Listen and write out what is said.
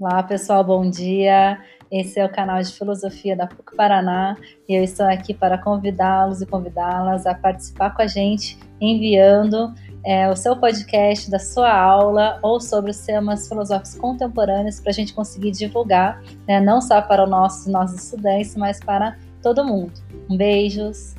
Olá, pessoal, bom dia. Esse é o canal de Filosofia da PUC Paraná e eu estou aqui para convidá-los e convidá-las a participar com a gente, enviando é, o seu podcast da sua aula ou sobre os temas filosóficos contemporâneos para a gente conseguir divulgar, né, não só para os nossos, nossos estudantes, mas para todo mundo. Um beijos.